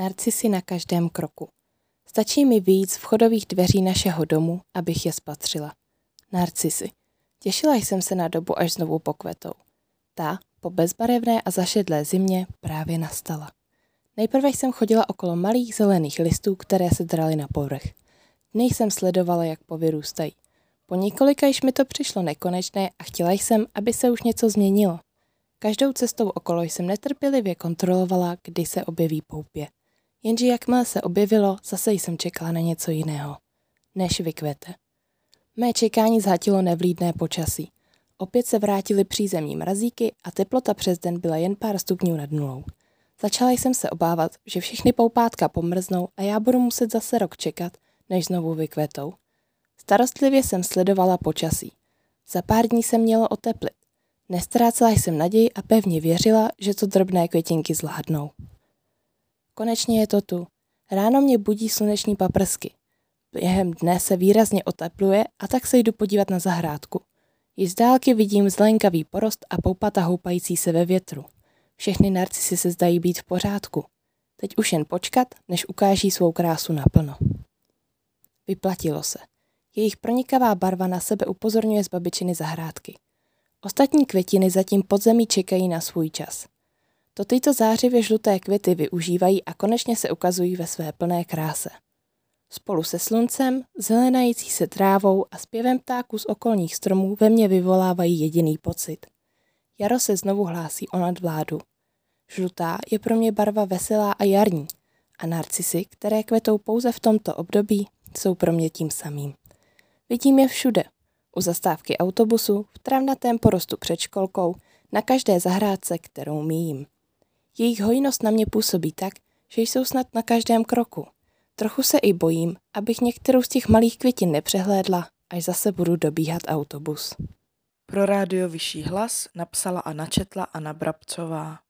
Narcisy na každém kroku. Stačí mi z vchodových dveří našeho domu, abych je spatřila. Narcisy. Těšila jsem se na dobu, až znovu pokvetou. Ta, po bezbarevné a zašedlé zimě, právě nastala. Nejprve jsem chodila okolo malých zelených listů, které se draly na povrch. Dny jsem sledovala, jak povyrůstají. Po několika již mi to přišlo nekonečné a chtěla jsem, aby se už něco změnilo. Každou cestou okolo jsem netrpělivě kontrolovala, kdy se objeví poupě. Jenže jakmile se objevilo, zase jsem čekala na něco jiného. Než vykvete. Mé čekání zhatilo nevlídné počasí. Opět se vrátily přízemní mrazíky a teplota přes den byla jen pár stupňů nad nulou. Začala jsem se obávat, že všechny poupátka pomrznou a já budu muset zase rok čekat, než znovu vykvetou. Starostlivě jsem sledovala počasí. Za pár dní se mělo oteplit. Nestrácela jsem naději a pevně věřila, že to drobné květinky zvládnou. Konečně je to tu. Ráno mě budí sluneční paprsky. Během dne se výrazně otepluje a tak se jdu podívat na zahrádku. I z dálky vidím zelenkavý porost a poupata houpající se ve větru. Všechny narcisy se zdají být v pořádku. Teď už jen počkat, než ukáží svou krásu naplno. Vyplatilo se. Jejich pronikavá barva na sebe upozorňuje z babičiny zahrádky. Ostatní květiny zatím podzemí čekají na svůj čas. To tyto zářivě žluté květy využívají a konečně se ukazují ve své plné kráse. Spolu se sluncem, zelenající se trávou a zpěvem ptáků z okolních stromů ve mně vyvolávají jediný pocit. Jaro se znovu hlásí o nadvládu. Žlutá je pro mě barva veselá a jarní a narcisy, které kvetou pouze v tomto období, jsou pro mě tím samým. Vidím je všude. U zastávky autobusu, v travnatém porostu před školkou, na každé zahrádce, kterou míjím. Jejich hojnost na mě působí tak, že jsou snad na každém kroku. Trochu se i bojím, abych některou z těch malých květin nepřehlédla, až zase budu dobíhat autobus. Pro rádio Vyšší hlas napsala a načetla Anna Brabcová.